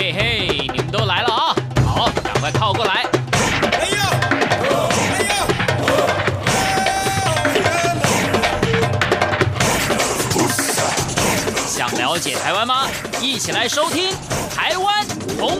嘿嘿，你们都来了啊！好，赶快靠过来。哎呀！哎呀！想了解台湾吗？一起来收听《台湾红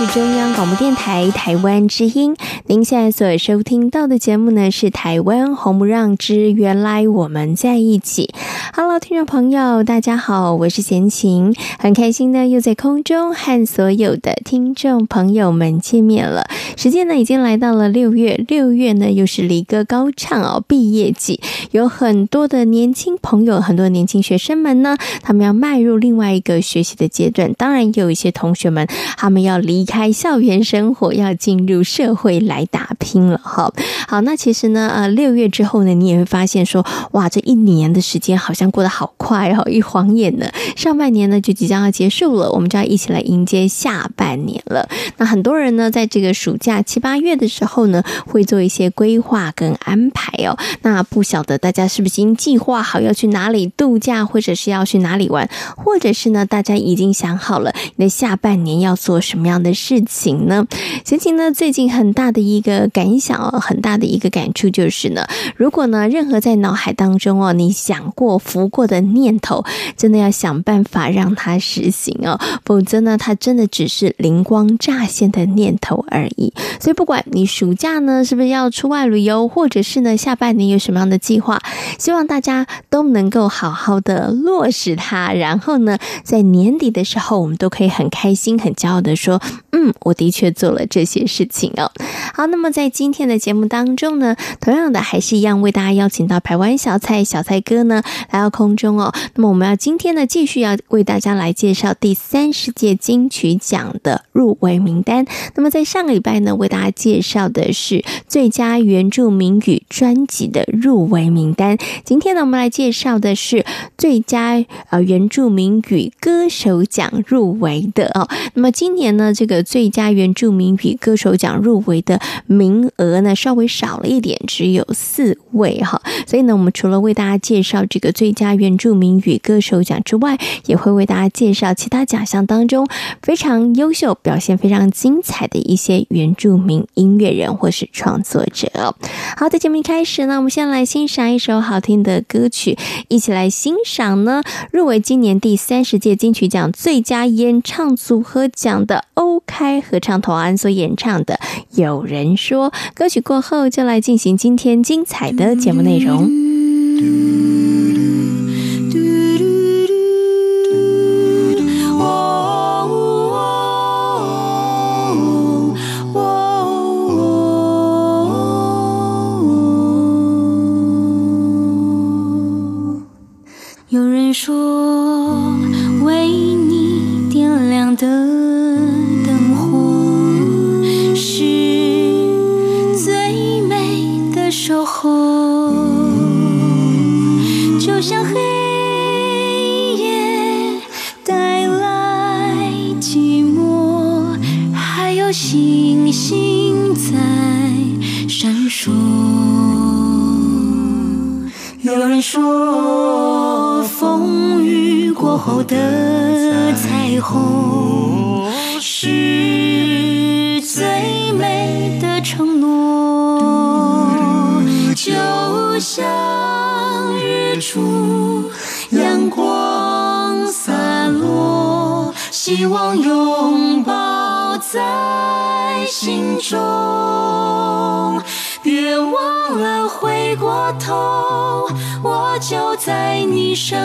是中央广播电台台湾之音。您现在所收听到的节目呢，是《台湾红不让之原来我们在一起》。Hello，听众朋友，大家好，我是贤琴，很开心呢，又在空中和所有的听众朋友们见面了。时间呢，已经来到了六月，六月呢，又是离歌高唱哦，毕业季，有很多的年轻朋友，很多年轻学生们呢，他们要迈入另外一个学习的阶段。当然，也有一些同学们，他们要离开校园生活，要进入社会来打拼了。哈，好，那其实呢，呃，六月之后呢，你也会发现说，哇，这一年的时间好像过过得好快哦，一晃眼呢，上半年呢就即将要结束了，我们就要一起来迎接下半年了。那很多人呢，在这个暑假七八月的时候呢，会做一些规划跟安排哦。那不晓得大家是不是已经计划好要去哪里度假，或者是要去哪里玩，或者是呢，大家已经想好了你的下半年要做什么样的事情呢？贤琴呢，最近很大的一个感想哦，很大的一个感触就是呢，如果呢，任何在脑海当中哦，你想过浮过的念头，真的要想办法让它实行哦，否则呢，它真的只是灵光乍现的念头而已。所以，不管你暑假呢是不是要出外旅游，或者是呢下半年有什么样的计划，希望大家都能够好好的落实它。然后呢，在年底的时候，我们都可以很开心、很骄傲的说：“嗯，我的确做了这些事情哦。”好，那么在今天的节目当中呢，同样的还是一样为大家邀请到台湾小菜小菜哥呢来到空中哦。那么我们要今天呢继续要为大家来介绍第三十届金曲奖的入围名单。那么在上个礼拜呢，为大家介绍的是最佳原住民语专辑的入围名单。今天呢，我们来介绍的是最佳呃原住民语歌手奖入围的哦。那么今年呢，这个最佳原住民语歌手奖入围的名额呢稍微少了一点，只有四位哈。所以呢，我们除了为大家介绍这个最佳原住民与歌手奖之外，也会为大家介绍其他奖项当中非常优秀、表现非常精彩的一些原住民音乐人或是创作者。好的，节目一开始呢，我们先来欣赏一首好听的歌曲，一起来欣赏呢入围今年第三十届金曲奖最佳演唱组合奖的欧开合唱团所演唱的《有人说》歌曲过后，就来进行今天精彩的节目内容。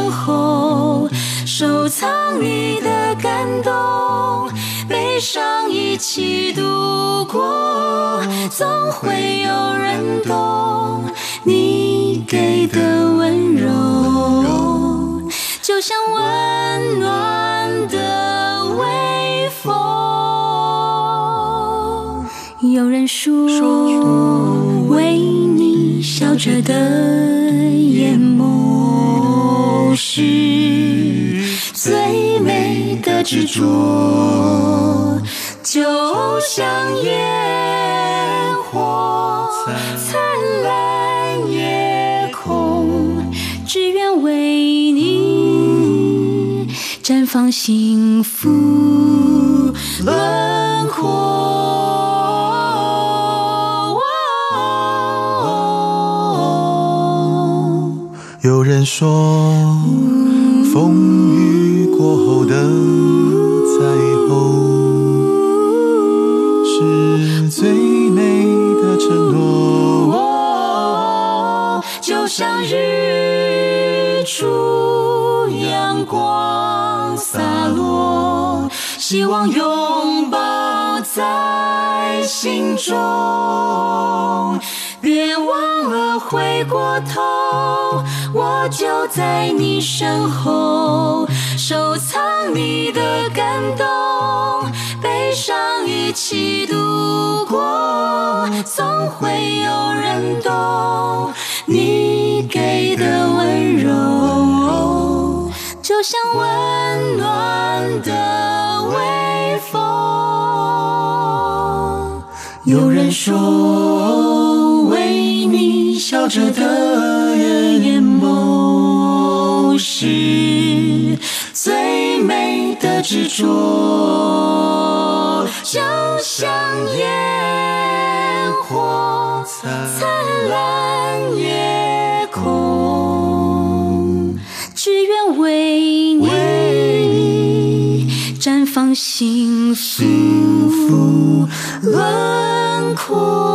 后，收藏你的感动，悲伤一起度过，总会有人懂你给的温柔，就像温暖的微风。有人说。为你笑着的眼眸是最美的执着，就像烟火灿烂夜空，只愿为你绽放幸福。有人说，风雨过后的彩虹是最美的承诺，就像日出阳光洒落，希望拥抱在心中。别忘了回过头，我就在你身后，收藏你的感动，悲伤一起度过，总会有人懂你给的温柔，就像温暖的微风。有人说。为你笑着的眼眸是最美的执着，就像烟火灿烂夜空，只愿为你绽放幸福轮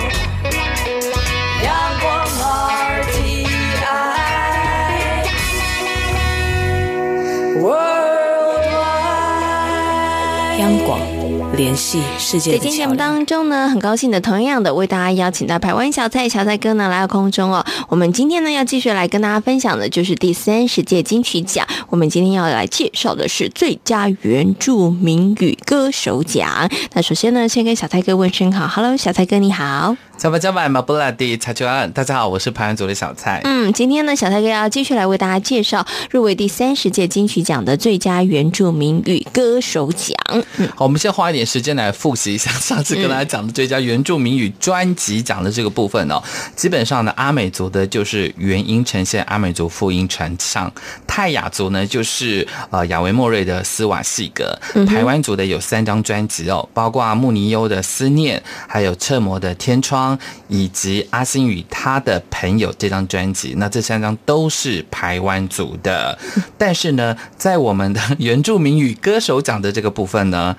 央广。联系世界。在今天节目当中呢，很高兴的，同样的为大家邀请到台湾小蔡小蔡哥呢来到空中哦。我们今天呢要继续来跟大家分享的就是第三十届金曲奖。我们今天要来介绍的是最佳原住民语歌手奖。那首先呢，先跟小蔡哥问声好，Hello，小蔡哥你好。小白小白马布拉蒂查秋安，大家好，我是排湾组的小蔡。嗯，今天呢，小蔡哥要继续来为大家介绍入围第三十届金曲奖的最佳原住民语歌手奖。嗯，好，我们先花一点。点时间来复习一下上次跟大家讲的最佳原住民语专辑讲的这个部分哦。基本上呢，阿美族的就是原音呈现，阿美族复音传唱；泰雅族呢就是呃雅维莫瑞的斯瓦西格。台湾族的有三张专辑哦，包括穆尼优的《思念》，还有彻摩的《天窗》，以及阿星与他的朋友这张专辑。那这三张都是台湾族的，但是呢，在我们的原住民语歌手奖的这个部分呢，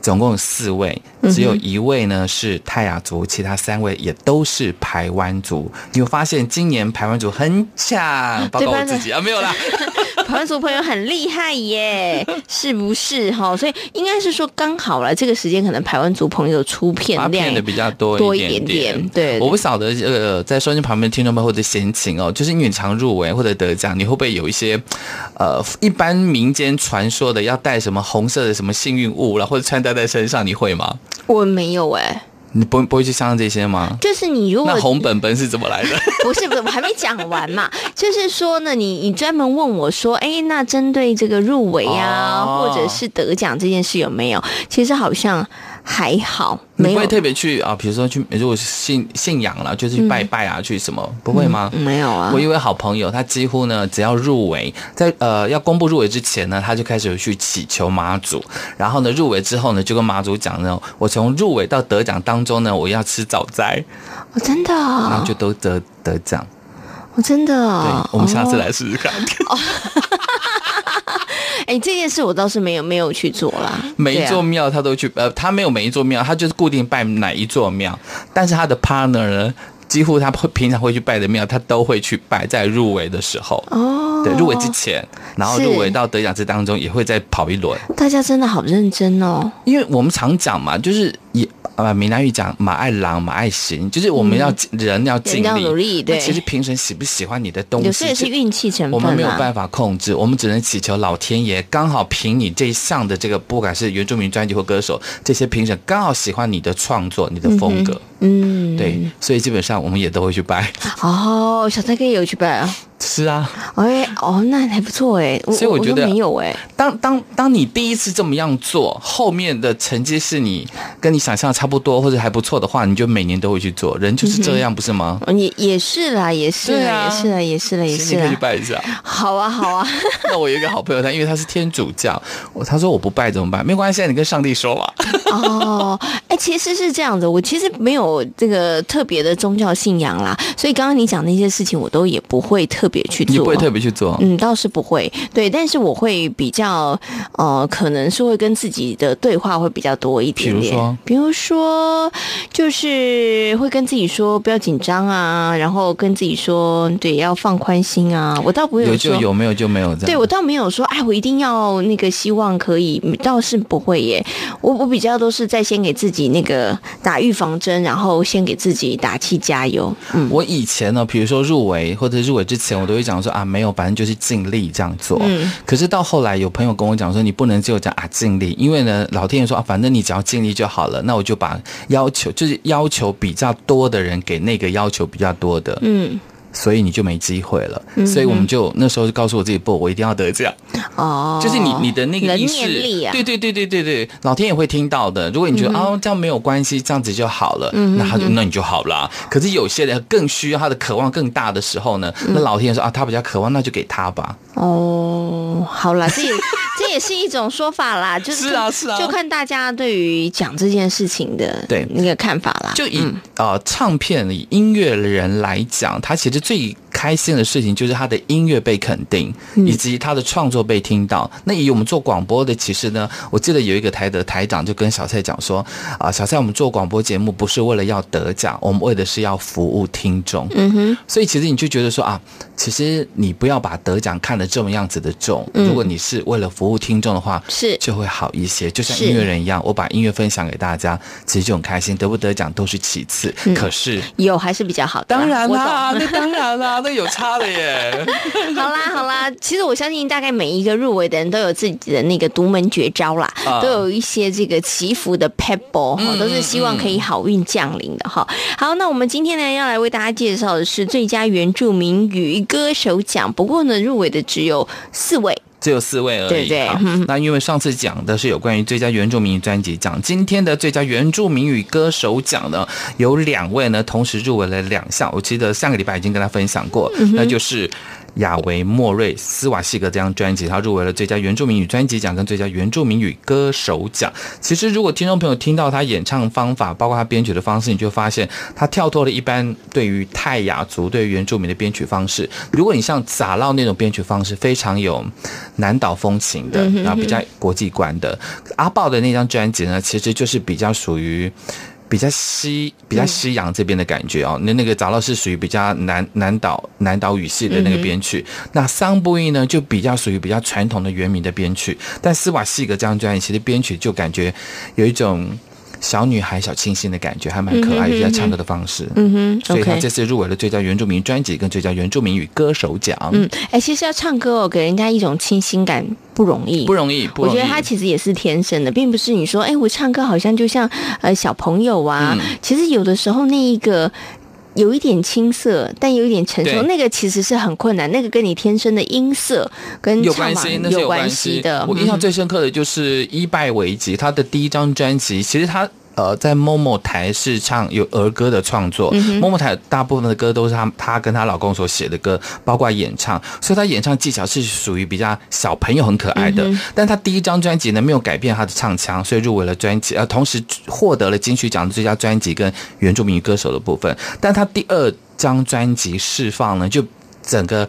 总共有四位，只有一位呢是泰雅族，其他三位也都是排湾族。你会发现今年排湾族很强，包括我自己啊，没有啦。排湾族朋友很厉害耶，是不是哈？所以应该是说刚好了，这个时间可能排湾族朋友出片量的比较多多一点点。对，我不晓得呃，在收音旁边的听众们或者闲情哦，就是因为你常入围或者得奖，你会不会有一些呃，一般民间传说的要带什么红色的什么幸运物了，或者穿戴在身上，你会吗？我没有哎。你不不会去相信这些吗？就是你如果那红本本是怎么来的？不是不是，我还没讲完嘛。就是说呢，你你专门问我说，哎，那针对这个入围啊，哦、或者是得奖这件事有没有？其实好像。还好，没不会特别去啊？比如说去，如果是信信仰了，就是去拜拜啊，嗯、去什么？不会吗？嗯、没有啊。我一位好朋友，他几乎呢，只要入围，在呃要公布入围之前呢，他就开始有去祈求妈祖，然后呢，入围之后呢，就跟妈祖讲呢，我从入围到得奖当中呢，我要吃早斋。哦，真的、哦。然后就都得得奖。哦，真的、哦。对，我们下次来试试看。哦哎，这件事我倒是没有没有去做啦。每一座庙他都去，呃，他没有每一座庙，他就是固定拜哪一座庙。但是他的 partner 呢，几乎他会平常会去拜的庙，他都会去拜，在入围的时候。哦，对，入围之前，然后入围到得奖之当中，也会再跑一轮。大家真的好认真哦，因为我们常讲嘛，就是也。啊，闽南语讲马爱郎，马爱行，就是我们要、嗯、人要尽力，努力。对，其实评审喜不喜欢你的东西，有时也是运气成分、啊。我们没有办法控制，我们只能祈求老天爷刚好凭你这一项的这个，不管是原住民专辑或歌手，这些评审刚好喜欢你的创作，你的风格。嗯，对，所以基本上我们也都会去拜。哦，小蔡哥也有去拜啊。是啊，哎，哦，那还不错哎，所以我觉得没有哎。当当当你第一次这么样做，后面的成绩是你跟你想象差不多或者还不错的话，你就每年都会去做。人就是这样，不是吗？也也是啦，也是啦，也是啦，也是啦，也是。你可以去拜一下。好啊，好啊。那我有一个好朋友，他因为他是天主教，我他说我不拜怎么办？没关系，你跟上帝说吧。哦，哎，其实是这样的，我其实没有这个特别的宗教信仰啦，所以刚刚你讲那些事情，我都也不会特别去做。你不会特别去做？嗯，倒是不会。对，但是我会比较，呃，可能是会跟自己的对话会比较多一点点。比如说，比如说，就是会跟自己说不要紧张啊，然后跟自己说，对，要放宽心啊。我倒不会有就有，没有就没有这样。对，我倒没有说，哎，我一定要那个希望可以，倒是不会耶。我我比较都是在先给自己那个打预防针，然后先给自己打气加油。嗯，我以前呢，比如说入围或者入围之前，我都会讲。说啊，没有，反正就是尽力这样做。嗯，可是到后来有朋友跟我讲说，你不能只有讲啊尽力，因为呢，老天爷说啊，反正你只要尽力就好了。那我就把要求，就是要求比较多的人给那个要求比较多的。嗯。所以你就没机会了，嗯、所以我们就那时候就告诉我自己，不，我一定要得奖。哦，就是你你的那个意识，啊、对对对对对对，老天也会听到的。如果你觉得哦、这样没有关系，这样子就好了，嗯、那他就那你就好了。可是有些人更需要他的渴望更大的时候呢，嗯、那老天爷说啊，他比较渴望，那就给他吧。哦，好了，这也 这也是一种说法啦，就是是啊是啊，就看大家对于讲这件事情的对那个看法啦。就以、嗯、呃唱片以音乐人来讲，他其实。最开心的事情就是他的音乐被肯定，以及他的创作被听到。那以我们做广播的，其实呢，我记得有一个台的台长就跟小蔡讲说：“啊，小蔡，我们做广播节目不是为了要得奖，我们为的是要服务听众。”嗯哼。所以其实你就觉得说啊，其实你不要把得奖看得这么样子的重。如果你是为了服务听众的话，是就会好一些。就像音乐人一样，我把音乐分享给大家，其实就很开心。得不得奖都是其次，可是有还是比较好的。当然啦，那当然啦。有差的耶！好啦好啦，其实我相信大概每一个入围的人都有自己的那个独门绝招啦，啊、都有一些这个祈福的 pebble 哈，都是希望可以好运降临的哈。好，那我们今天呢要来为大家介绍的是最佳原住民语歌手奖，不过呢入围的只有四位。只有四位而已。对对。那因为上次讲的是有关于最佳原住民语专辑奖，今天的最佳原住民语歌手奖呢，有两位呢同时入围了两项。我记得上个礼拜已经跟他分享过，嗯、那就是。亚维莫瑞斯瓦西格这张专辑，他入围了最佳原住民语专辑奖跟最佳原住民语歌手奖。其实，如果听众朋友听到他演唱方法，包括他编曲的方式，你就发现他跳脱了一般对于泰雅族、对于原住民的编曲方式。如果你像撒浪那种编曲方式，非常有南岛风情的，然后比较国际观的。阿豹的那张专辑呢，其实就是比较属于。比较西，比较西洋这边的感觉哦。那那个杂乐是属于比较南南岛南岛语系的那个编曲。那桑布伊呢，就比较属于比较传统的原民的编曲。但斯瓦西格这张专辑，其实编曲就感觉有一种。小女孩小清新的感觉还蛮可爱的，在唱歌的方式，嗯哼，所以她这次入围了最佳原住民专辑跟最佳原住民与歌手奖。嗯，哎，其实要唱歌哦，给人家一种清新感不容易，不容易，不容易。我觉得她其实也是天生的，并不是你说，哎，我唱歌好像就像呃小朋友啊。嗯、其实有的时候那一个有一点青涩，但有一点成熟，那个其实是很困难。那个跟你天生的音色跟有关系，那是有关系的。我印象最深刻的就是伊拜维吉，他的第一张专辑，其实他。呃，在 MOMO 台是唱有儿歌的创作，MOMO 台大部分的歌都是她她跟她老公所写的歌，包括演唱，所以她演唱技巧是属于比较小朋友很可爱的。但她第一张专辑呢，没有改变她的唱腔，所以入围了专辑，呃，同时获得了金曲奖的最佳专辑跟原住民歌手的部分。但她第二张专辑释放呢，就整个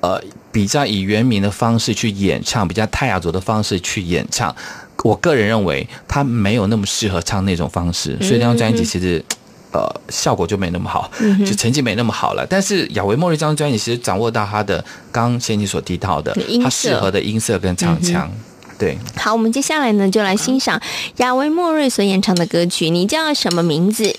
呃比较以原名的方式去演唱，比较泰雅族的方式去演唱。我个人认为他没有那么适合唱那种方式，所以那张专辑其实，呃，效果就没那么好，就成绩没那么好了。但是雅维莫瑞这张专辑其实掌握到他的刚刚先你所提到的，他适合的音色跟唱腔。对，好，我们接下来呢就来欣赏雅维莫瑞所演唱的歌曲。你叫什么名字？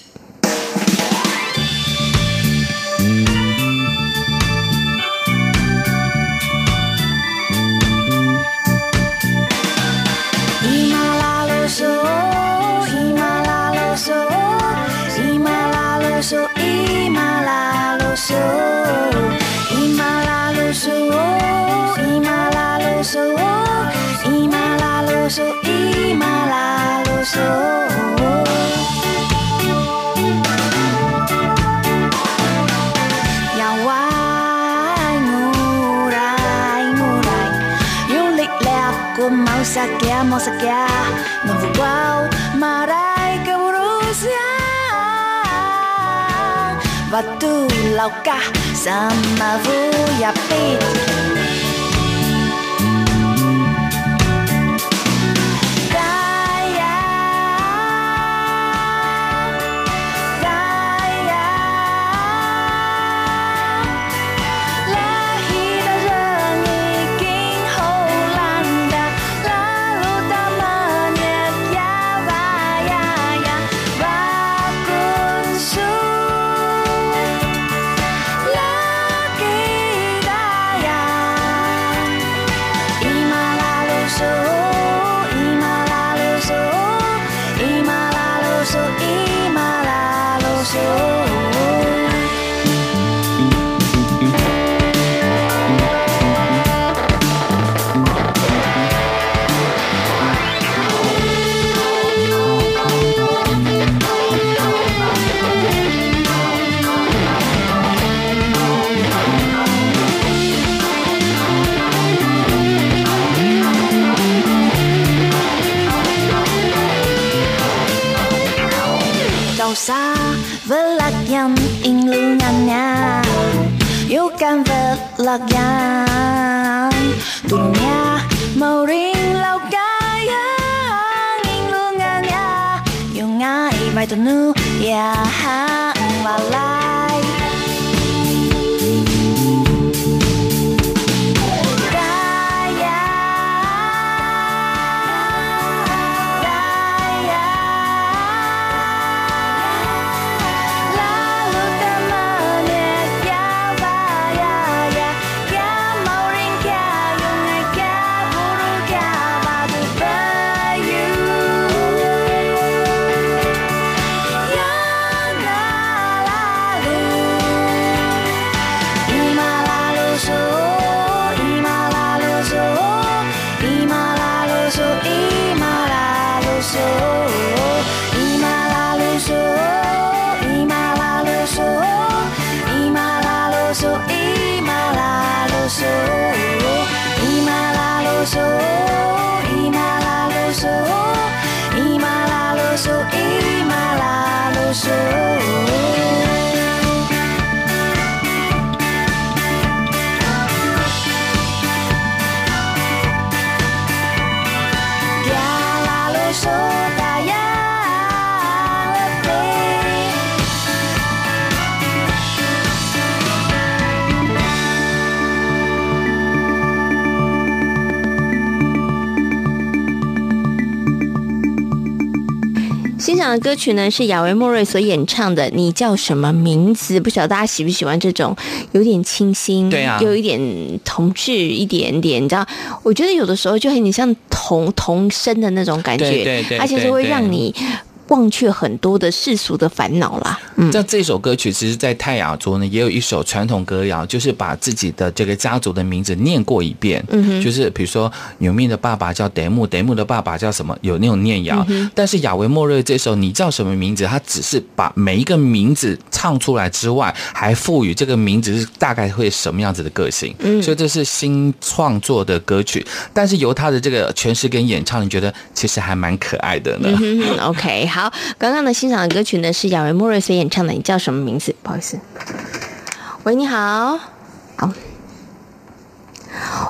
sakya Navugaw maray kaburusyan Batulaw ka sa mavuyapit sayang Dunia mauring lau kaya Nginglungannya Yung ai vai tu nu yeah. 的歌曲呢是亚维莫瑞所演唱的，你叫什么名字？不晓得大家喜不喜欢这种有点清新，对啊，有一点童趣一点点，你知道？我觉得有的时候就很像童童声的那种感觉，对对对，而且是会让你。忘却很多的世俗的烦恼啦。嗯，像这首歌曲，其实，在泰雅族呢，也有一首传统歌谣，就是把自己的这个家族的名字念过一遍。嗯哼，就是比如说，永命的爸爸叫德木，德木的爸爸叫什么？有那种念谣。嗯、但是亚维莫瑞这首，你叫什么名字？他只是把每一个名字唱出来之外，还赋予这个名字是大概会什么样子的个性。嗯，所以这是新创作的歌曲，但是由他的这个诠释跟演唱，你觉得其实还蛮可爱的呢。嗯、OK，好。刚刚呢欣赏的歌曲呢是亚维莫瑞所演唱的，你叫什么名字？不好意思，喂，你好，好，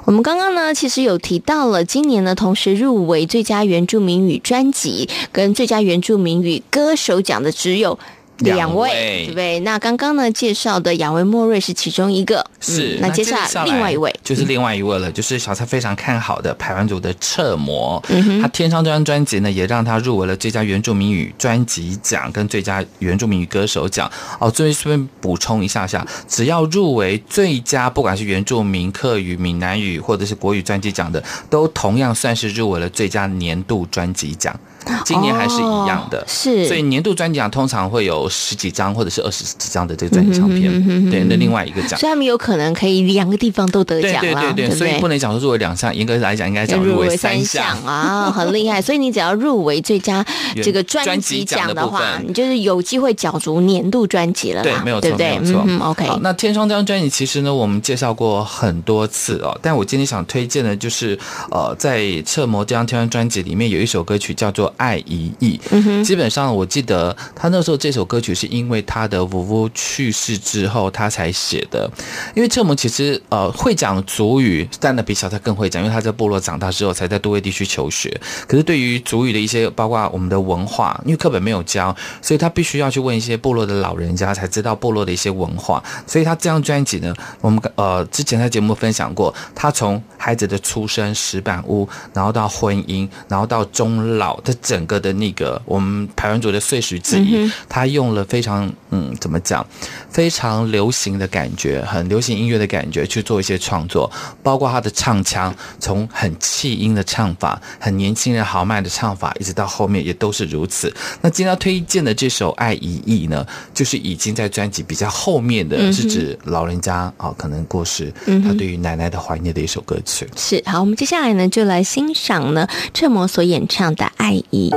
我们刚刚呢其实有提到了今年呢同时入围最佳原住民语专辑跟最佳原住民语歌手奖的只有。两位，对不对？那刚刚呢介绍的亚维莫瑞是其中一个，是。嗯、那接下来另外一位就是另外一位了，嗯、就是小蔡非常看好的排湾族的彻摩。他天上这张专辑呢，也让他入围了最佳原住民语专辑奖跟最佳原住民语歌手奖。哦，最后顺便补充一下下，只要入围最佳，不管是原住民客语、闽南语或者是国语专辑奖的，都同样算是入围了最佳年度专辑奖。今年还是一样的，哦、是，所以年度专辑奖通常会有十几张或者是二十几张的这个专辑唱片，嗯、哼哼哼对，那另外一个奖，所以他们有可能可以两个地方都得奖对对对对，对所以不能讲说入围两项，严格来讲应该讲入围三项啊，很厉害。所以你只要入围最佳这个专辑奖的话，你就是有机会角逐年度专辑了，对，没有错，对对没有错、嗯。OK，好，那天窗这张专辑其实呢，我们介绍过很多次哦，但我今天想推荐的就是呃，在侧模这张天窗专辑里面有一首歌曲叫做《爱一亿》。基本上，我记得他那时候这首歌曲是因为他的夫夫去世之后他才写的。因为彻摩其实呃会讲族语，但那比小他更会讲，因为他在部落长大之后才在都会地区求学。可是对于族语的一些，包括我们的文化，因为课本没有教，所以他必须要去问一些部落的老人家，才知道部落的一些文化。所以他这张专辑呢，我们呃之前在节目分享过，他从孩子的出生、石板屋，然后到婚姻，然后到终老，他整个的那个。我们排湾族的碎石记忆，他用了非常嗯，怎么讲，非常流行的感觉，很流行音乐的感觉去做一些创作，包括他的唱腔，从很气音的唱法，很年轻人豪迈的唱法，一直到后面也都是如此。那今天要推荐的这首《爱一亿》呢，就是已经在专辑比较后面的，是指老人家啊、哦，可能过世，他对于奶奶的怀念的一首歌曲。是好，我们接下来呢，就来欣赏呢，彻摩所演唱的《爱一亿》。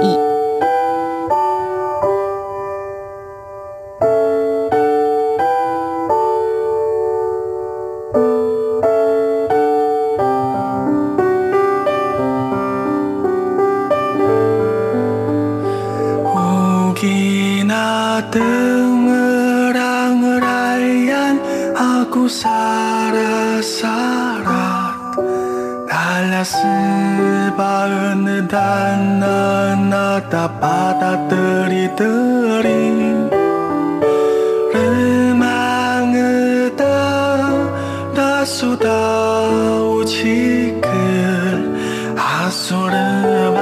쏟아오지 그 아소름한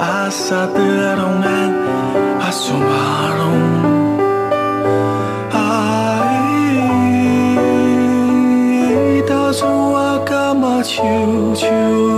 아싸드롱한 아소마롱. 아이 다소아까 마치우주.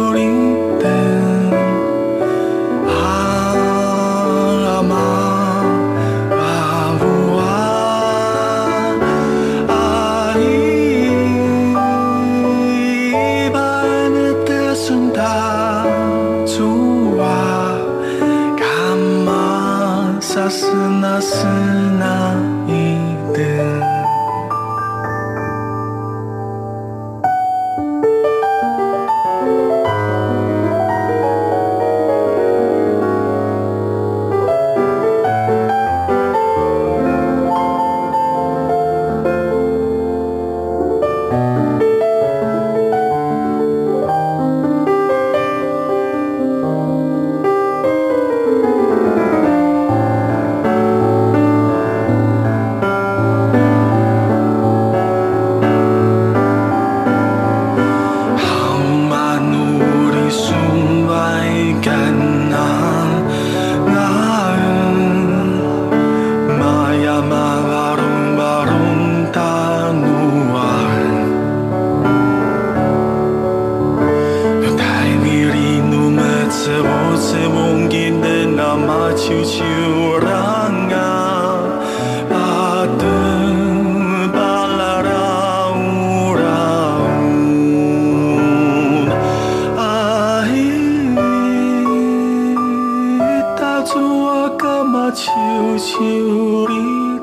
까마치우시우리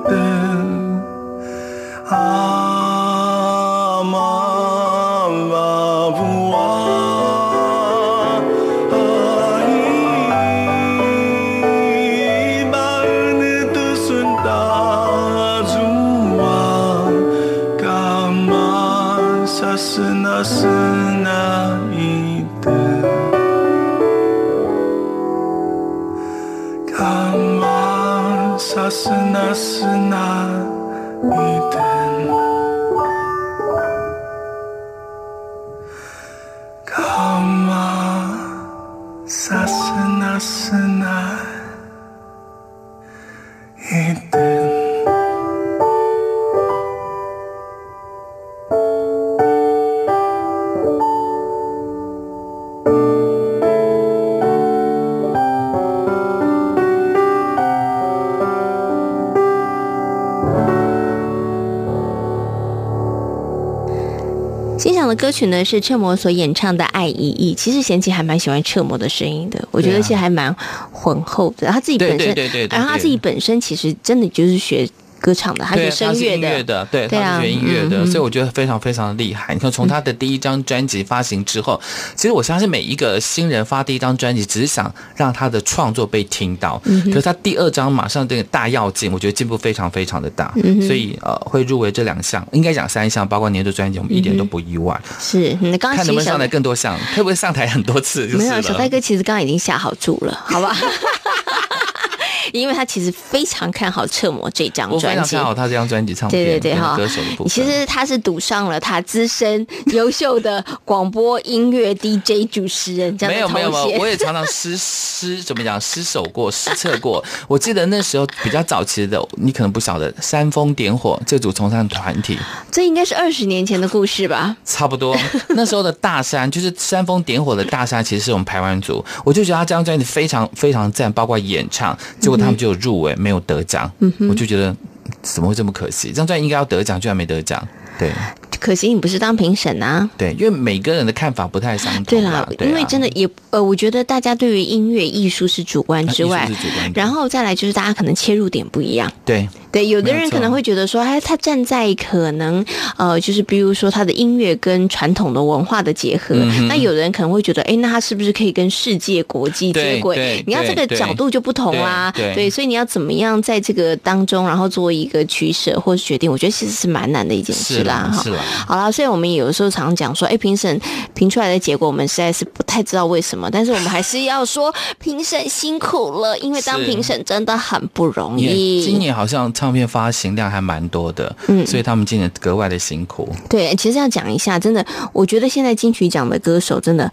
때 아. 曲呢是彻摩所演唱的《爱一亿》，其实贤齐还蛮喜欢彻摩的声音的，我觉得其实还蛮浑厚的。他自己本身，对对对对，然后他自己本身其实真的就是学。歌唱的，他是声乐的，的，对，对啊，他是学音乐的，嗯，所以我觉得非常非常的厉害。你看，从他的第一张专辑发行之后，其实我相信每一个新人发第一张专辑，只是想让他的创作被听到。嗯，可是他第二张马上这个大跃进，我觉得进步非常非常的大。嗯，所以呃，会入围这两项，应该讲三项，包括年度专辑，我们一点都不意外。嗯，是，你刚刚看能不能上台更多项，会不会上台很多次？没有，小戴哥其实刚刚已经下好注了，好吧？因为他其实非常看好彻摩这张专辑，我非常看好他这张专辑唱片，对对对哈，歌手的部分。其实他是赌上了他资深优秀的广播音乐 DJ 主持人这样的。没有没有没有，我也常常 失失怎么讲失手过失策过。我记得那时候比较早期的，你可能不晓得，煽风点火这组重唱团体，这应该是二十年前的故事吧？差不多，那时候的大山就是煽风点火的大山，其实是我们台湾族。我就觉得他这张专辑非常非常赞，包括演唱，结果他们就有入围，没有得奖，嗯，我就觉得怎么会这么可惜？这张专辑应该要得奖，居然没得奖，对。可惜你不是当评审啊？对，因为每个人的看法不太相同。对啦，因为真的也呃，我觉得大家对于音乐艺术是主观之外，然后再来就是大家可能切入点不一样。对对，有的人可能会觉得说，哎，他站在可能呃，就是比如说他的音乐跟传统的文化的结合，那有的人可能会觉得，哎，那他是不是可以跟世界国际接轨？你要这个角度就不同啦。对，所以你要怎么样在这个当中，然后做一个取舍或是决定？我觉得其实是蛮难的一件事啦。哈，是啦。好了，所以我们有的时候常常讲说，哎，评审评出来的结果，我们实在是不太知道为什么，但是我们还是要说，评审辛苦了，因为当评审真的很不容易。今年好像唱片发行量还蛮多的，嗯，所以他们今年格外的辛苦。对，其实要讲一下，真的，我觉得现在金曲奖的歌手真的。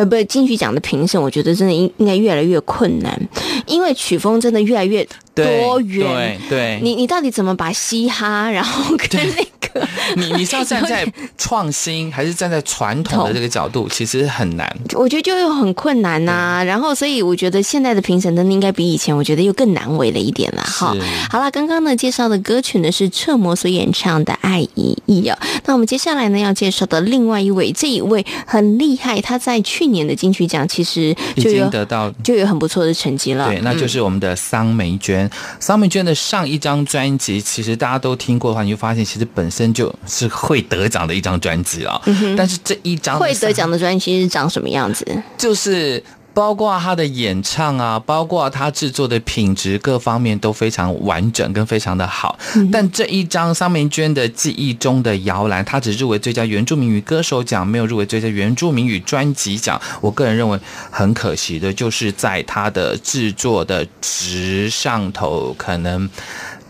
呃，不，金曲奖的评审，我觉得真的应应该越来越困难，因为曲风真的越来越多元。对，对，对你你到底怎么把嘻哈，然后跟那个，你你是要站在创新，还是站在传统的这个角度？其实很难。我觉得就又很困难呐、啊。然后，所以我觉得现在的评审真的应该比以前，我觉得又更难为了一点了。哈，好了，刚刚呢介绍的歌曲呢是彻摩所演唱的《爱一亿》啊。那我们接下来呢要介绍的另外一位，这一位很厉害，他在去年的金曲奖其实就有已经得到就有很不错的成绩了。对，那就是我们的桑梅娟。嗯、桑梅娟的上一张专辑，其实大家都听过的话，你就发现其实本身就是会得奖的一张专辑啊。嗯、但是这一张会得奖的专辑是长什么样子？就是。包括他的演唱啊，包括他制作的品质各方面都非常完整跟非常的好。嗯、但这一张桑梅娟的记忆中的摇篮，他只入围最佳原住民语歌手奖，没有入围最佳原住民语专辑奖。我个人认为很可惜的，就是在他的制作的值上头可能。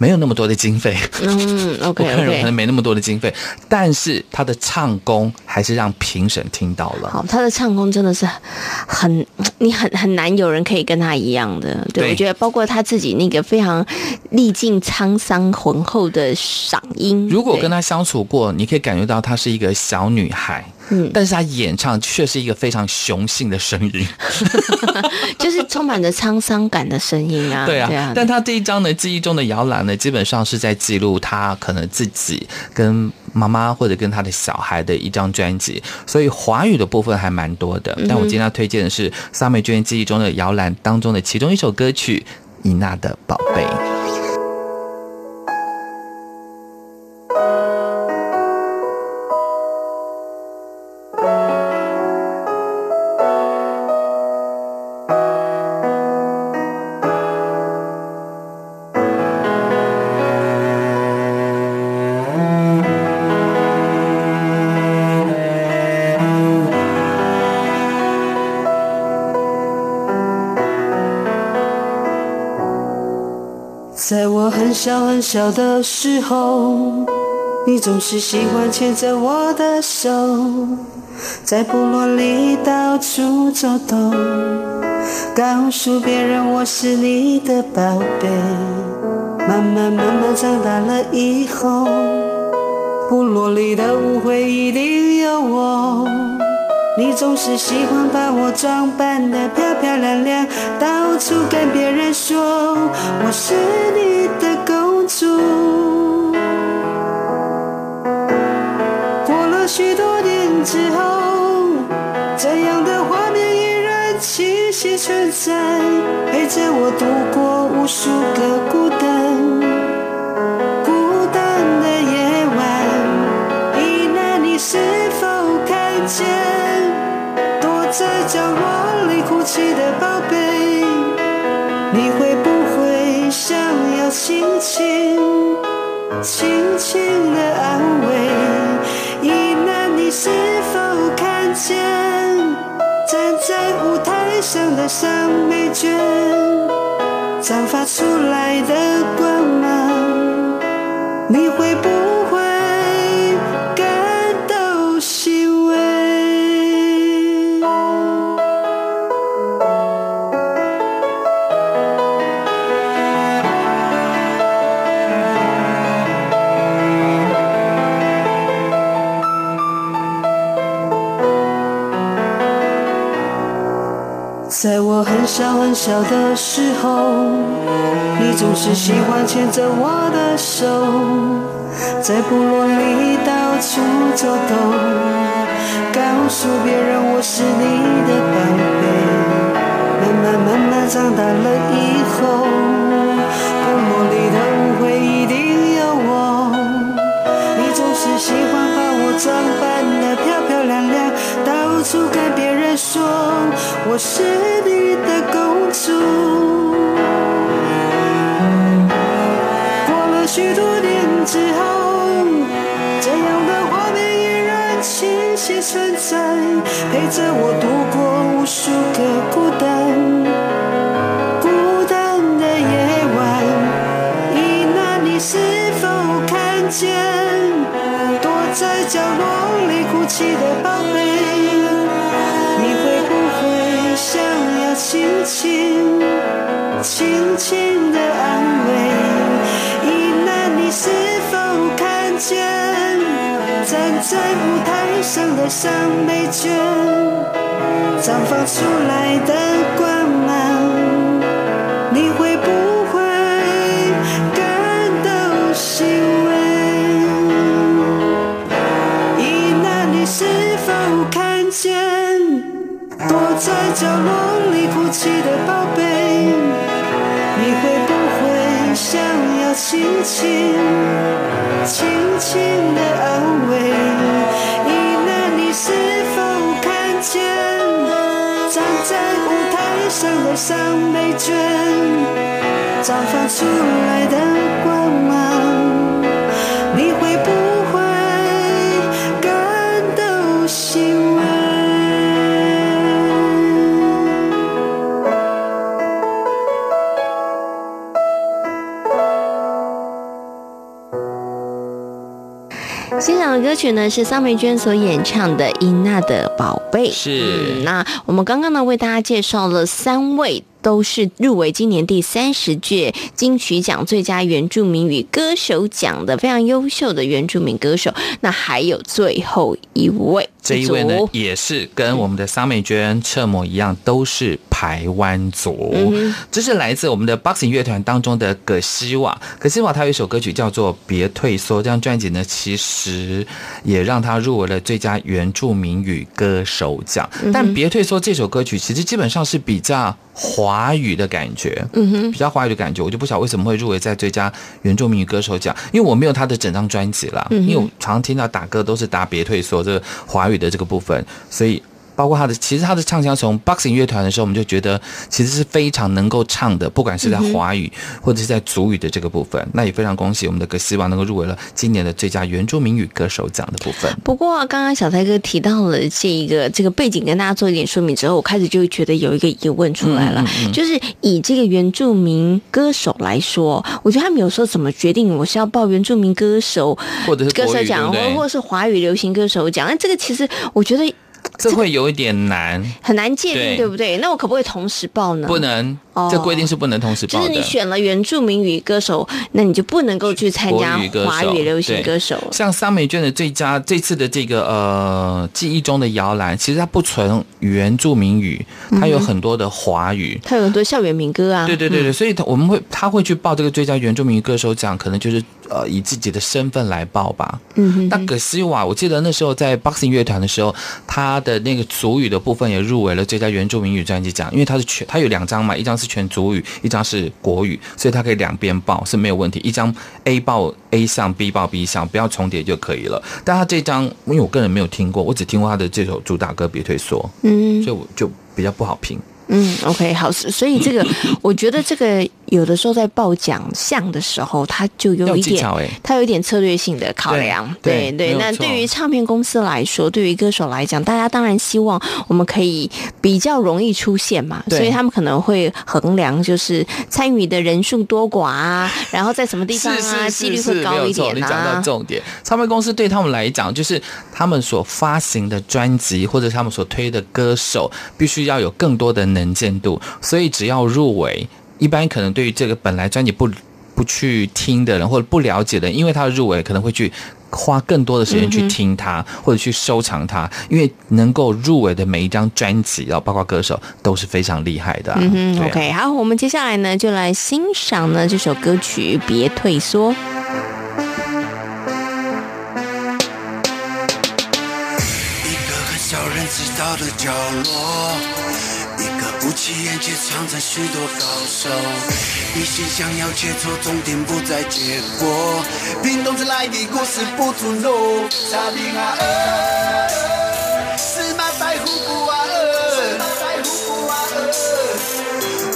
没有那么多的经费，嗯，OK，可能没那么多的经费，但是他的唱功还是让评审听到了。好，他的唱功真的是很，你很很难有人可以跟他一样的。对，对我觉得，包括他自己那个非常历尽沧桑浑厚的嗓音，如果跟他相处过，你可以感觉到她是一个小女孩。嗯，但是他演唱却是一个非常雄性的声音，就是充满着沧桑感的声音啊。对啊，对啊。但他这一张呢，记忆中的摇篮呢，基本上是在记录他可能自己跟妈妈或者跟他的小孩的一张专辑，所以华语的部分还蛮多的。但我今天要推荐的是萨美娟记忆中的摇篮当中的其中一首歌曲《伊娜的宝贝》。小的时候，你总是喜欢牵着我的手，在部落里到处走动，告诉别人我是你的宝贝。慢慢慢慢长大了以后，部落里的舞会一定有我。你总是喜欢把我装扮得漂漂亮亮，到处跟别人说我是你的主。过了许多年之后，这样的画面依然清晰存在，陪着我度过无数个孤单。孤单的夜晚。伊娜，你是否看见，躲在角落里哭泣的宝贝，轻轻、轻轻的安慰？伊娜，你是否看见站在舞台上的尚美娟，散发出来的光芒？你会我很？小很小的时候，你总是喜欢牵着我的手，在部落里到处走动，告诉别人我是你的宝贝。慢慢慢慢长大了以后，散发出来的光芒，你会不会感到欣慰？欣赏的歌曲呢，是桑梅娟所演唱的《伊娜的宝贝》。是。那我们刚刚呢，为大家介绍了三位。都是入围今年第三十届金曲奖最佳原住民语歌手奖的非常优秀的原住民歌手。那还有最后一位，这一位呢也是跟我们的桑美娟、彻摩一样，都是排湾族。嗯，这是来自我们的 Boxing 乐团当中的葛西瓦。葛西瓦他有一首歌曲叫做《别退缩》，这张专辑呢其实也让他入围了最佳原住民语歌手奖。但《别退缩》这首歌曲其实基本上是比较。华语的感觉，嗯哼，比较华语的感觉，我就不晓得为什么会入围在最佳原住民语歌手奖，因为我没有他的整张专辑啦，因为我常常听到打歌都是打别退缩这个华语的这个部分，所以。包括他的，其实他的唱腔从 Boxing 乐团的时候，我们就觉得其实是非常能够唱的，不管是在华语或者是在族语的这个部分，那也非常恭喜我们的歌希望能够入围了今年的最佳原住民语歌手奖的部分。不过刚刚小蔡哥提到了这一个这个背景，跟大家做一点说明之后，我开始就觉得有一个疑问出来了，就是以这个原住民歌手来说，我觉得他们有时候怎么决定我是要报原住民歌手或者是歌手奖，或或者是华语流行歌手奖？那这个其实我觉得。这会有一点难，很难界定，对不对？那我可不可以同时报呢？不能，这规定是不能同时报的。就是你选了原住民语歌手，那你就不能够去参加华语流行歌手。像三美娟的最佳这次的这个呃记忆中的摇篮，其实它不纯原住民语，它有很多的华语，它有很多校园民歌啊。对对对对，所以他我们会他会去报这个最佳原住民语歌手奖，可能就是。呃，以自己的身份来报吧。嗯哼。那葛西瓦，我记得那时候在 Boxing 乐团的时候，他的那个族语的部分也入围了最佳原住民语专辑奖，因为他是全，他有两张嘛，一张是全族语，一张是国语，所以他可以两边报是没有问题。一张 A 报 A 项，B 报 B 项，不要重叠就可以了。但他这张，因为我个人没有听过，我只听过他的这首主打歌《别退缩》，嗯，所以我就比较不好评。嗯，OK，好，所以这个我觉得这个有的时候在报奖项的时候，他就有一点，他有一点策略性的考量，对对，对。那对于唱片公司来说，对于歌手来讲，大家当然希望我们可以比较容易出现嘛，所以他们可能会衡量就是参与的人数多寡啊，然后在什么地方啊，几率会高一点啊。你讲到重点，唱片公司对他们来讲，就是他们所发行的专辑或者他们所推的歌手，必须要有更多的能。能见度，所以只要入围，一般可能对于这个本来专辑不不去听的人或者不了解的人，因为他入围，可能会去花更多的时间去听它、嗯、或者去收藏它，因为能够入围的每一张专辑，然后包括歌手都是非常厉害的、啊。嗯哼，OK，好，我们接下来呢就来欣赏呢这首歌曲《别退缩》。一个很少人知道的角落。不起眼却藏着许多高手，一心想要切磋，终点不在结果。屏东之来的故事不出路，沙坪啊，是马在虎步啊，在虎步啊，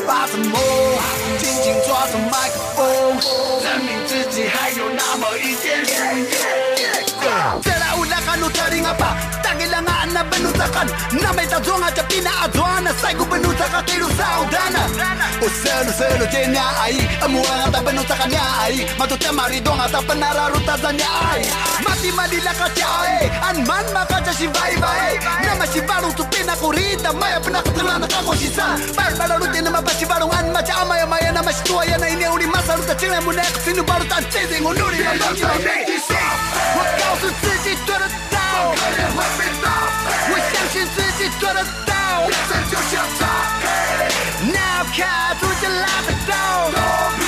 把着梦，紧紧抓着麦克风，证明自己还有那么一点点。再来乌拉哈鲁特林阿爸。benutsakan Namai ta zonga pina aduana Sai ku saudana O selo selo ai ta ai te ta ai ai vai tu pina kurita pina An ine uri ta chile Sinu baru su 信自己做得到，人生就像炸开。Now 卡住就拉不动。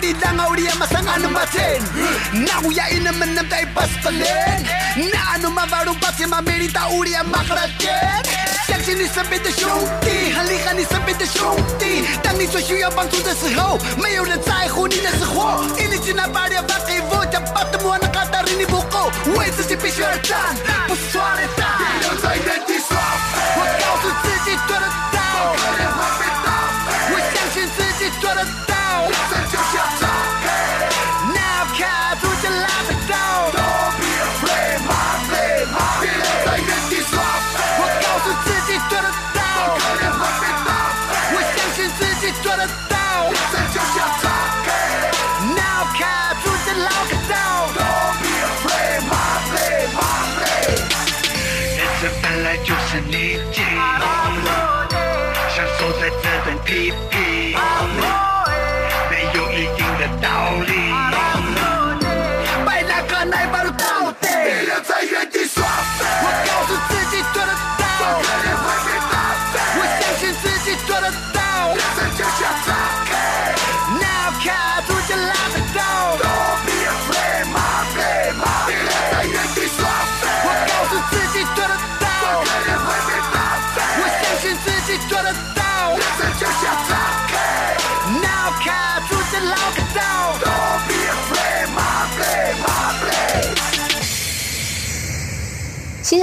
Ten Ntaviri langa uri amasanga no maten Na uya ina menam tai pastalen Na anu mavaru pasi mamerita uri amakraten 相信你身边的兄弟，很厉害你身边的兄弟。当你最需要帮助的时候，没有人在乎你的死活。一力去拿把脸发给我，将巴的莫那卡达里尼不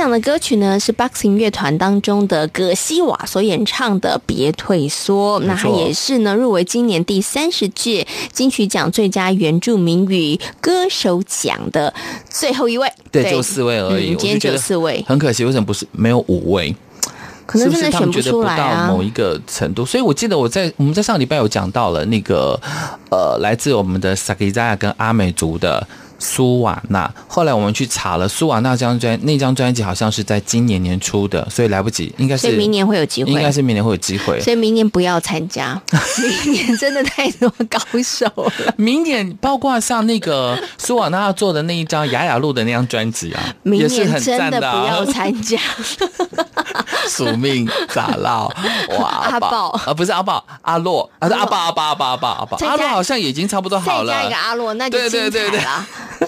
欣赏的歌曲呢是 Boxing 乐团当中的葛西瓦所演唱的《别退缩》，那他也是呢入围今年第三十届金曲奖最佳原住民语歌手奖的最后一位。对，就四位而已。嗯、今天就四位，很可惜，为什么不是没有五位？可能真的选不出来啊！某一个程度，所以我记得我在我们在上礼拜有讲到了那个呃，来自我们的萨克扎亚跟阿美族的。苏瓦纳，后来我们去查了，苏瓦纳这张专那张专辑好像是在今年年初的，所以来不及，应该是明年会有机会，应该是明年会有机会，所以明年不要参加，明年真的太多高手了。明年包括像那个苏瓦纳做的那一张雅雅录的那张专辑啊，明年真的不要参加。宿命咋唠？哇，阿宝。啊，不是阿宝，阿洛。啊，是阿宝，阿宝，阿宝，阿宝，阿宝，阿洛好像已经差不多好了，再加一个阿洛，那就对对对对。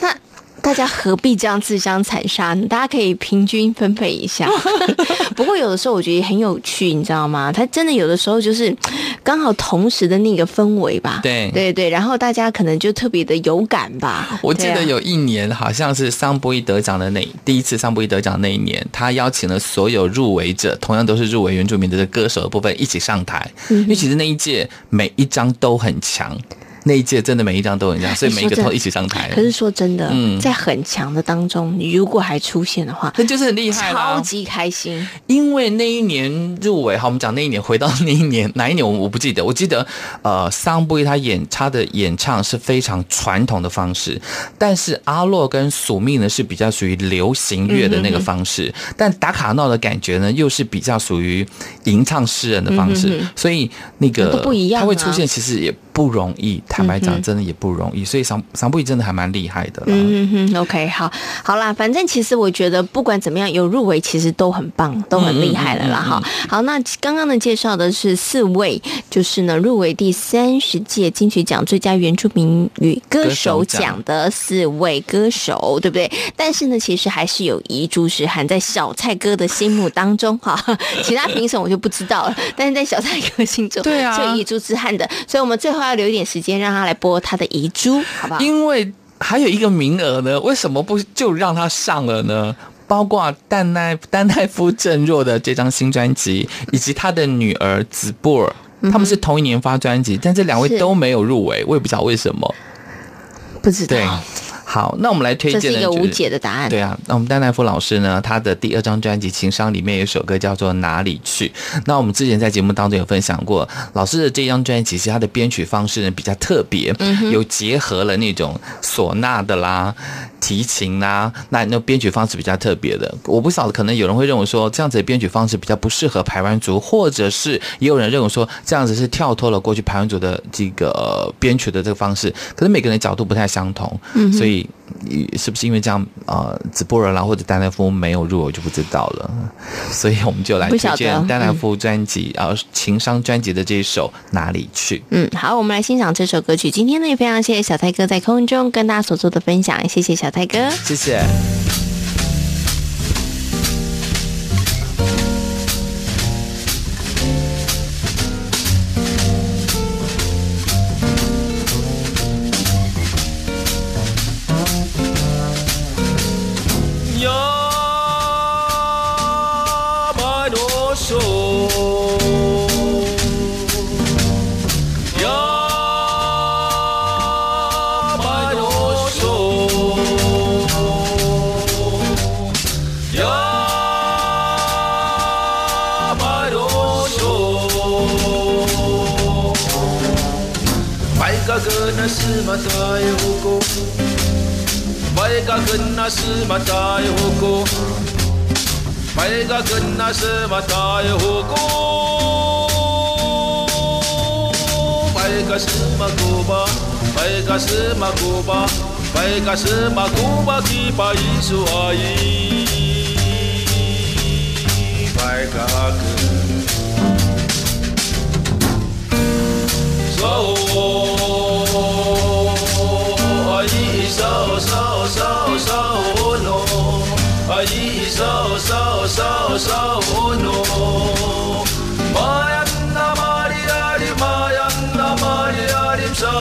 那大家何必这样自相残杀呢？大家可以平均分配一下。不过有的时候我觉得很有趣，你知道吗？他真的有的时候就是刚好同时的那个氛围吧。对对对，然后大家可能就特别的有感吧。我记得有一年好像是桑布伊得奖的那第一次桑布伊得奖那一年，他邀请了所有入围者，同样都是入围原住民的歌手的部分一起上台，嗯、因为其实那一届每一张都很强。那一届真的每一张都很像，所以每一个都一起上台。可是说真的，嗯，在很强的当中，你如果还出现的话，那就是很厉害，超级开心。因为那一年入围，好，我们讲那一年，回到那一年，哪一年我我不记得，我记得呃，桑布伊他演他的演唱是非常传统的方式，但是阿洛跟索命呢是比较属于流行乐的那个方式，嗯、哼哼。但达卡闹的感觉呢又是比较属于吟唱诗人的方式，嗯、哼哼。所以那个不一样，他会出现其实也不容易。坦白讲，真的也不容易，所以桑桑布伊真的还蛮厉害的。嗯哼哼，OK，好，好啦，反正其实我觉得不管怎么样，有入围其实都很棒，都很厉害了啦。哈、好，那刚刚呢介绍的是四位，就是呢入围第三十届金曲奖最佳原住民语歌手奖的四位歌手，对不对？但是呢，其实还是有遗珠是含在小蔡哥的心目当中哈，其他评审我就不知道了，但是在小蔡哥心中，对啊，是遗珠之憾的，所以我们最后要留一点时间让。让他来播他的遗珠，好不好？因为还有一个名额呢，为什么不就让他上了呢？包括丹奈丹奈夫郑若的这张新专辑，以及他的女儿子布尔，他们是同一年发专辑，但这两位都没有入围，我也不知道为什么，不知道。好，那我们来推荐的、就是、这是一个无解的答案。对啊，那我们丹奈夫老师呢，他的第二张专辑《情商》里面有一首歌叫做《哪里去》。那我们之前在节目当中有分享过，老师的这张专辑其实他的编曲方式呢比较特别，嗯、有结合了那种唢呐的啦、提琴啦，那那编曲方式比较特别的。我不晓得，可能有人会认为说这样子的编曲方式比较不适合排湾族，或者是也有人认为说这样子是跳脱了过去排湾族的这个编曲的这个方式。可是每个人角度不太相同，嗯、所以。是不是因为这样呃，子波人啦或者丹丹夫没有入，我就不知道了。所以我们就来推荐丹丹夫专辑啊，嗯、情商专辑的这一首哪里去？嗯，好，我们来欣赏这首歌曲。今天呢，也非常谢谢小泰哥在空中跟大家所做的分享，谢谢小泰哥，谢谢。またへ歩こう前がくんなすまたへ歩こう前がくんなすまたへ歩こう前がすまこば前がすまこば前がすまこばきばいそはい前がくんそう so so so so no Ai so so so so no Mayanna Mariari Mayanna Mariari so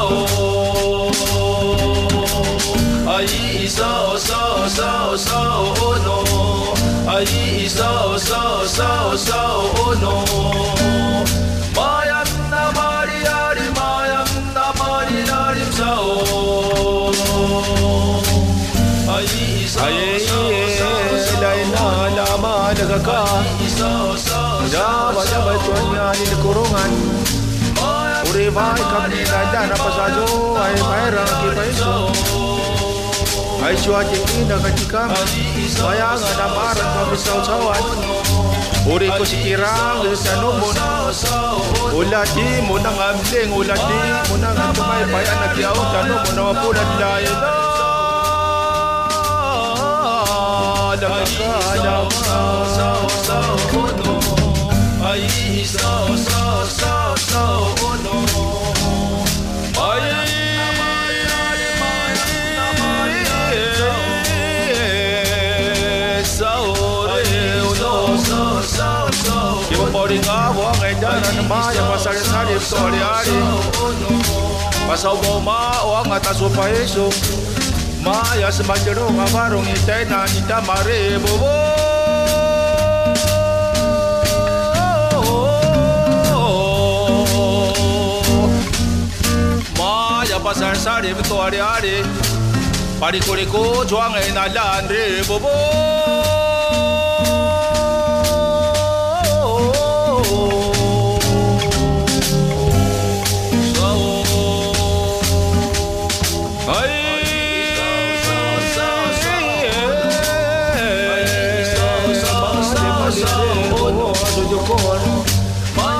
Ai so so so so no Ai so so so so no Ay kamnina na pasajo Ay mayroon kipaiso Ay siwa jikina kajikam Bayangan na parang kami sausawan Uri ko si Kirang sa numon Ulati mo nang amling Ulati mo nang tumay Bayan nagyaw Tanong mo na mapulat lain Ay isaw, saw, saw, Ay isaw, saw, ma ya pasare uang atas upa yesu ma ya semajero ngabarung itaina mare bobo 샤바살살이 부토아리아리 바리코리코 조항에 날란리 보보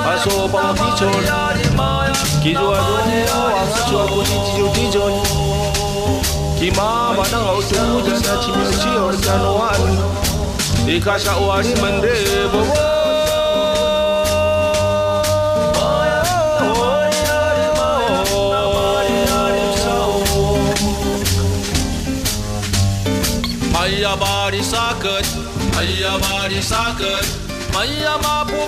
Paso pa' un bicho 기조하죠 왕수와 고지지요 기존 기마바당 어떤 무지사 치며시 어르자노한 이카샤 오아시만데 보고 Maya body socket, Maya body socket, Maya mapu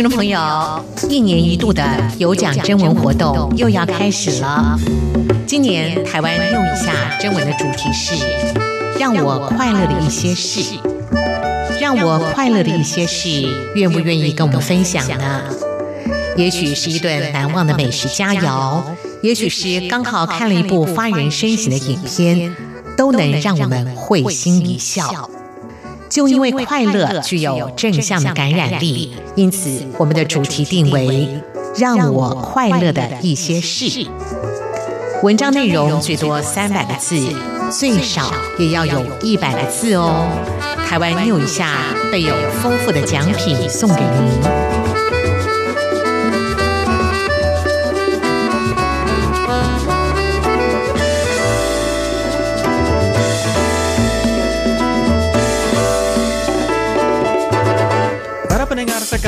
听众朋友，一年一度的有奖征文活动又要开始了。今年台湾用一下征文的主题是“让我快乐的一些事”。让我快乐的一些事，愿不愿意跟我们分享呢？也许是一顿难忘的美食佳肴，也许是刚好看了一部发人深省的影片，都能让我们会心一笑。就因为快乐具有正向的感染力，因此我们的主题定为“让我快乐的一些事”。文章内容最多三百个字，最少也要有一百个字哦。台湾 New 一下备有丰富的奖品送给您。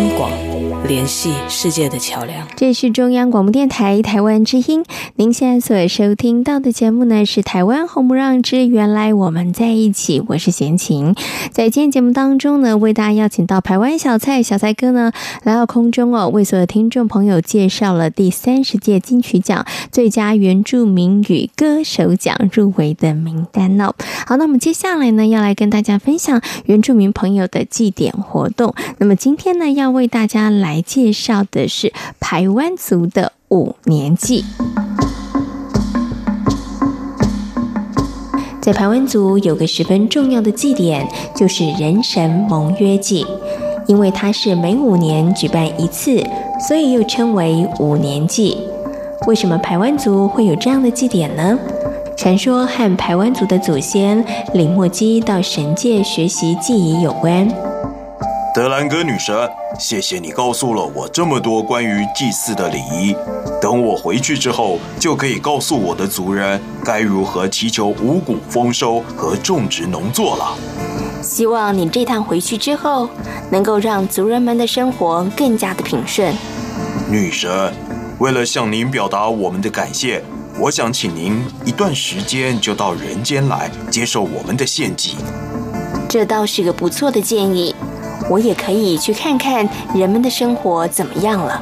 央广，联系世界的桥梁。这是中央广播电台台湾之音。您现在所收听到的节目呢，是台湾红不让之原来我们在一起，我是贤琴。在今天节目当中呢，为大家邀请到台湾小蔡小蔡哥呢来到空中哦，为所有听众朋友介绍了第三十届金曲奖最佳原住民语歌手奖入围的名单哦。好，那我们接下来呢，要来跟大家分享原住民朋友的祭典活动。那么今天呢，要为大家来来介绍的是排湾族的五年祭。在排湾族有个十分重要的祭典，就是人神盟约祭。因为它是每五年举办一次，所以又称为五年祭。为什么排湾族会有这样的祭典呢？传说和排湾族的祖先李莫基到神界学习祭仪有关。德兰哥女神，谢谢你告诉了我这么多关于祭祀的礼仪。等我回去之后，就可以告诉我的族人该如何祈求五谷丰收和种植农作了。希望你这趟回去之后，能够让族人们的生活更加的平顺。女神，为了向您表达我们的感谢，我想请您一段时间就到人间来接受我们的献祭。这倒是个不错的建议。我也可以去看看人们的生活怎么样了。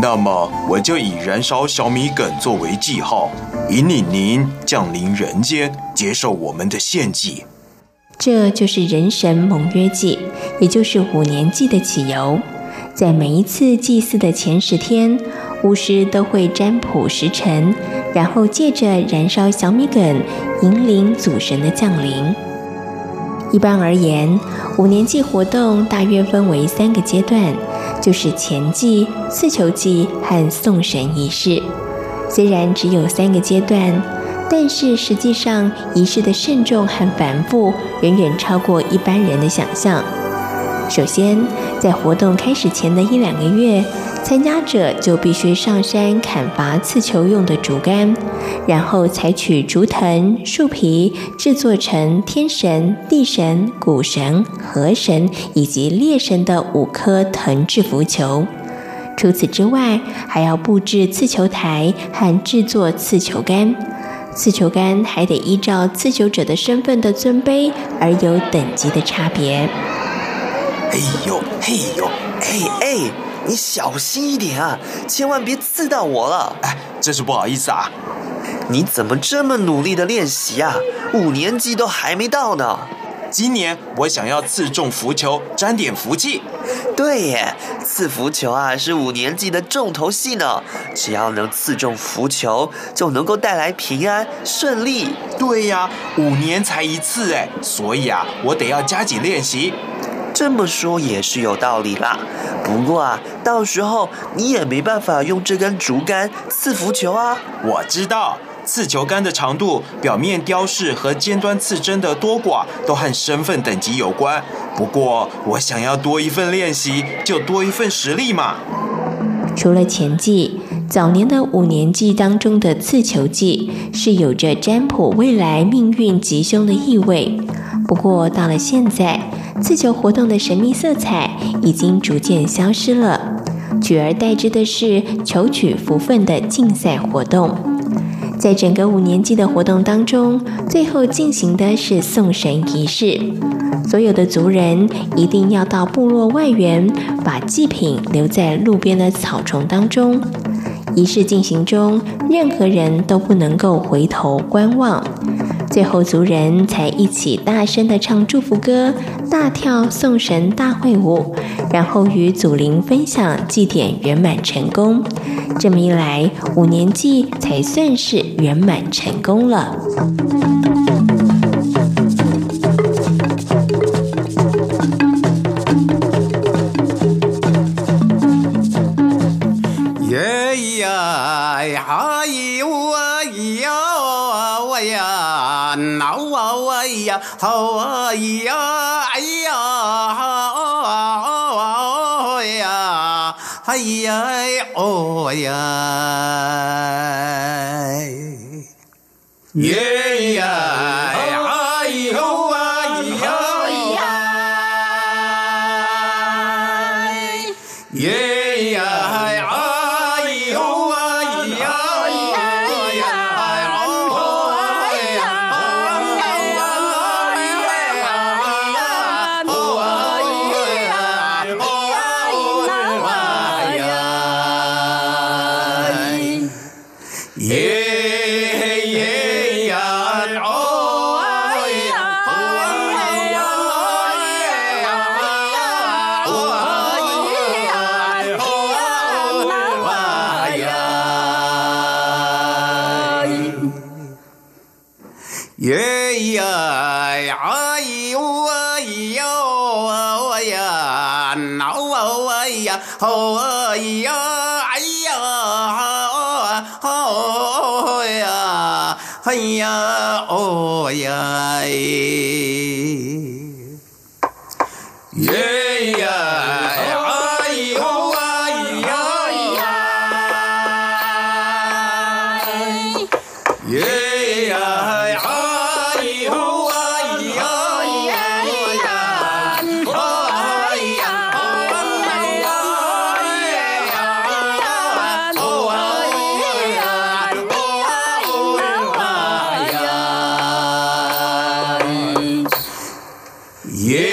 那么我就以燃烧小米梗作为记号，引领您降临人间，接受我们的献祭。这就是人神盟约祭，也就是五年祭的起由。在每一次祭祀的前十天，巫师都会占卜时辰，然后借着燃烧小米梗，引领祖神的降临。一般而言，五年祭活动大约分为三个阶段，就是前祭、刺球祭和送神仪式。虽然只有三个阶段，但是实际上仪式的慎重和繁复远远超过一般人的想象。首先，在活动开始前的一两个月，参加者就必须上山砍伐刺球用的竹竿，然后采取竹藤、树皮制作成天神、地神、谷神、河神以及猎神的五颗藤制浮球。除此之外，还要布置刺球台和制作刺球杆。刺球杆还得依照刺球者的身份的尊卑而有等级的差别。哎呦，嘿呦，哎哎。你小心一点啊，千万别刺到我了！哎，真是不好意思啊。你怎么这么努力的练习啊？五年级都还没到呢。今年我想要刺中浮球，沾点福气。对耶，刺浮球啊是五年级的重头戏呢。只要能刺中浮球，就能够带来平安顺利。对呀，五年才一次哎，所以啊，我得要加紧练习。这么说也是有道理啦，不过啊，到时候你也没办法用这根竹竿刺浮球啊。我知道，刺球杆的长度、表面雕饰和尖端刺针的多寡都和身份等级有关。不过我想要多一份练习，就多一份实力嘛。除了前祭，早年的五年祭当中的刺球祭是有着占卜未来命运吉凶的意味。不过到了现在，刺球活动的神秘色彩已经逐渐消失了，取而代之的是求取福分的竞赛活动。在整个五年级的活动当中，最后进行的是送神仪式，所有的族人一定要到部落外缘，把祭品留在路边的草丛当中。仪式进行中，任何人都不能够回头观望。最后族人才一起大声的唱祝福歌，大跳送神大会舞，然后与祖灵分享祭典圆满成功，这么一来五年祭才算是圆满成功了。耶咿呀呀咿呜啊咿呀呀。闹啊我呀好啊呀哎呀哦呀哎呀哦呀呀哦呀哎呀哦呀哎呀哦呀哎耶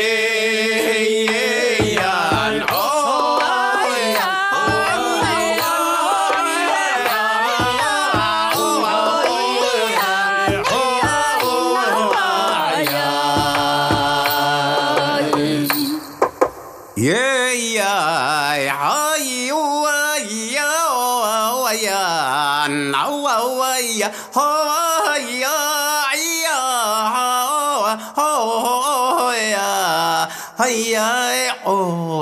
呀哎呀哦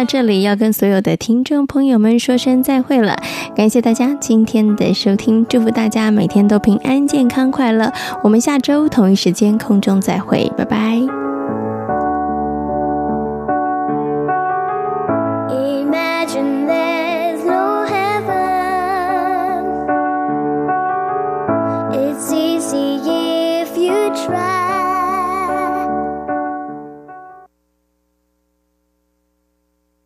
到这里，要跟所有的听众朋友们说声再会了。感谢大家今天的收听，祝福大家每天都平安、健康、快乐。我们下周同一时间空中再会，拜拜。